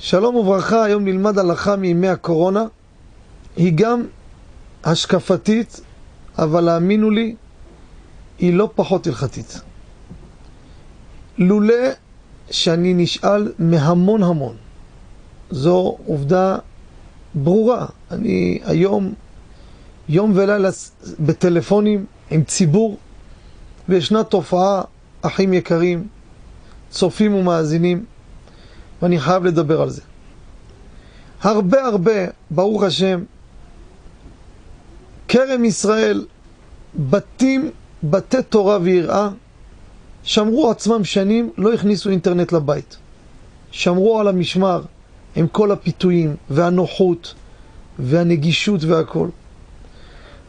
שלום וברכה, היום נלמד הלכה מימי הקורונה. היא גם השקפתית, אבל האמינו לי, היא לא פחות הלכתית. לולא שאני נשאל מהמון המון, זו עובדה ברורה. אני היום יום ולילה בטלפונים עם ציבור, וישנה תופעה, אחים יקרים, צופים ומאזינים, ואני חייב לדבר על זה. הרבה הרבה, ברוך השם, כרם ישראל, בתים, בתי תורה ויראה, שמרו עצמם שנים, לא הכניסו אינטרנט לבית. שמרו על המשמר עם כל הפיתויים והנוחות והנגישות והכל.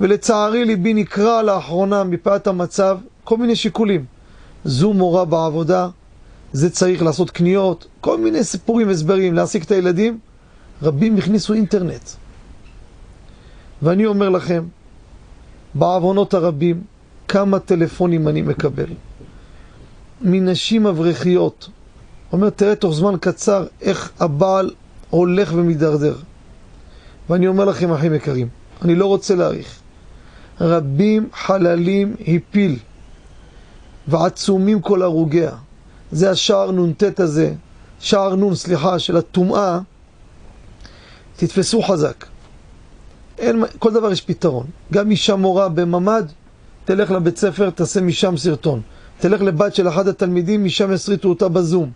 ולצערי ליבי נקרע לאחרונה מפאת המצב כל מיני שיקולים. זו מורה בעבודה, זה צריך לעשות קניות, כל מיני סיפורים והסברים, להעסיק את הילדים. רבים הכניסו אינטרנט. ואני אומר לכם, בעוונות הרבים, כמה טלפונים אני מקבל. מנשים אברכיות. אומר, תראה תוך זמן קצר איך הבעל הולך ומידרדר. ואני אומר לכם, אחים יקרים, אני לא רוצה להאריך. רבים חללים הפיל, ועצומים כל הרוגיה. זה השער נ"ט הזה, שער נ', סליחה, של הטומאה. תתפסו חזק. אין, כל דבר יש פתרון. גם אישה מורה בממ"ד, תלך לבית ספר, תעשה משם סרטון. תלך לבת של אחד התלמידים, משם יסריטו אותה בזום.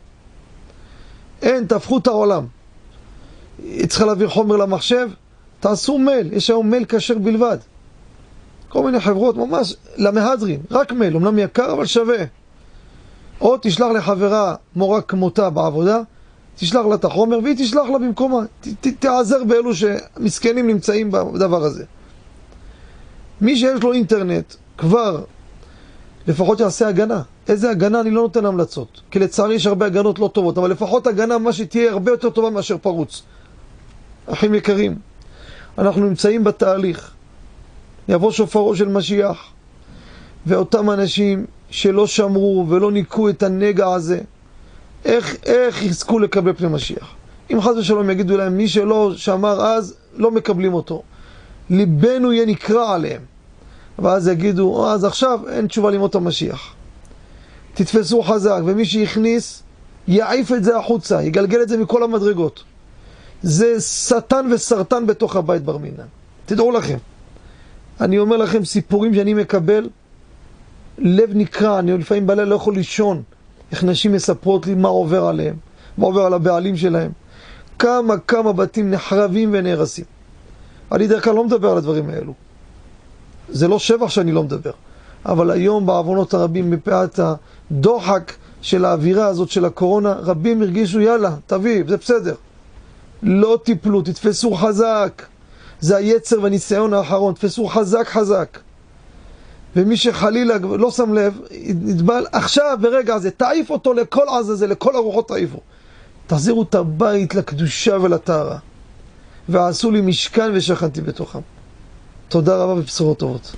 אין, תהפכו את העולם. היא צריכה להעביר חומר למחשב, תעשו מייל, יש היום מייל כשר בלבד. כל מיני חברות, ממש, למהדרין, רק מייל, אמנם יקר אבל שווה. או תשלח לחברה מורה כמותה בעבודה, תשלח לה את החומר והיא תשלח לה במקומה. ת, ת, תעזר באלו שמסכנים נמצאים בדבר הזה. מי שיש לו אינטרנט כבר, לפחות יעשה הגנה. איזה הגנה אני לא נותן המלצות. כי לצערי יש הרבה הגנות לא טובות, אבל לפחות הגנה, מה שתהיה הרבה יותר טובה מאשר פרוץ. אחים יקרים, אנחנו נמצאים בתהליך. יבוא שופרו של משיח, ואותם אנשים שלא שמרו ולא ניקו את הנגע הזה, איך, איך יזכו לקבל פני משיח? אם חס ושלום יגידו להם, מי שלא שמר אז, לא מקבלים אותו. ליבנו יהיה נקרע עליהם. ואז יגידו, אז עכשיו אין תשובה לימות המשיח. תתפסו חזק, ומי שהכניס, יעיף את זה החוצה, יגלגל את זה מכל המדרגות. זה שטן וסרטן בתוך הבית בר מינן. תדעו לכם. אני אומר לכם סיפורים שאני מקבל, לב נקרע, אני לפעמים בלילה לא יכול לישון. איך נשים מספרות לי מה עובר עליהם, מה עובר על הבעלים שלהם. כמה כמה בתים נחרבים ונהרסים. אני דרך כלל לא מדבר על הדברים האלו. זה לא שבח שאני לא מדבר. אבל היום בעוונות הרבים, מפאת הדוחק של האווירה הזאת של הקורונה, רבים הרגישו, יאללה, תביא, זה בסדר. לא טיפלו, תתפסו חזק. זה היצר והניסיון האחרון, תפסו חזק חזק. ומי שחלילה לא שם לב, נדבל עכשיו, ברגע הזה, תעיף אותו לכל עזאזל, לכל הרוחות תעיפו. תחזירו את הבית לקדושה ולטהרה. ועשו לי משכן ושכנתי בתוכם. תודה רבה ובשורות טובות.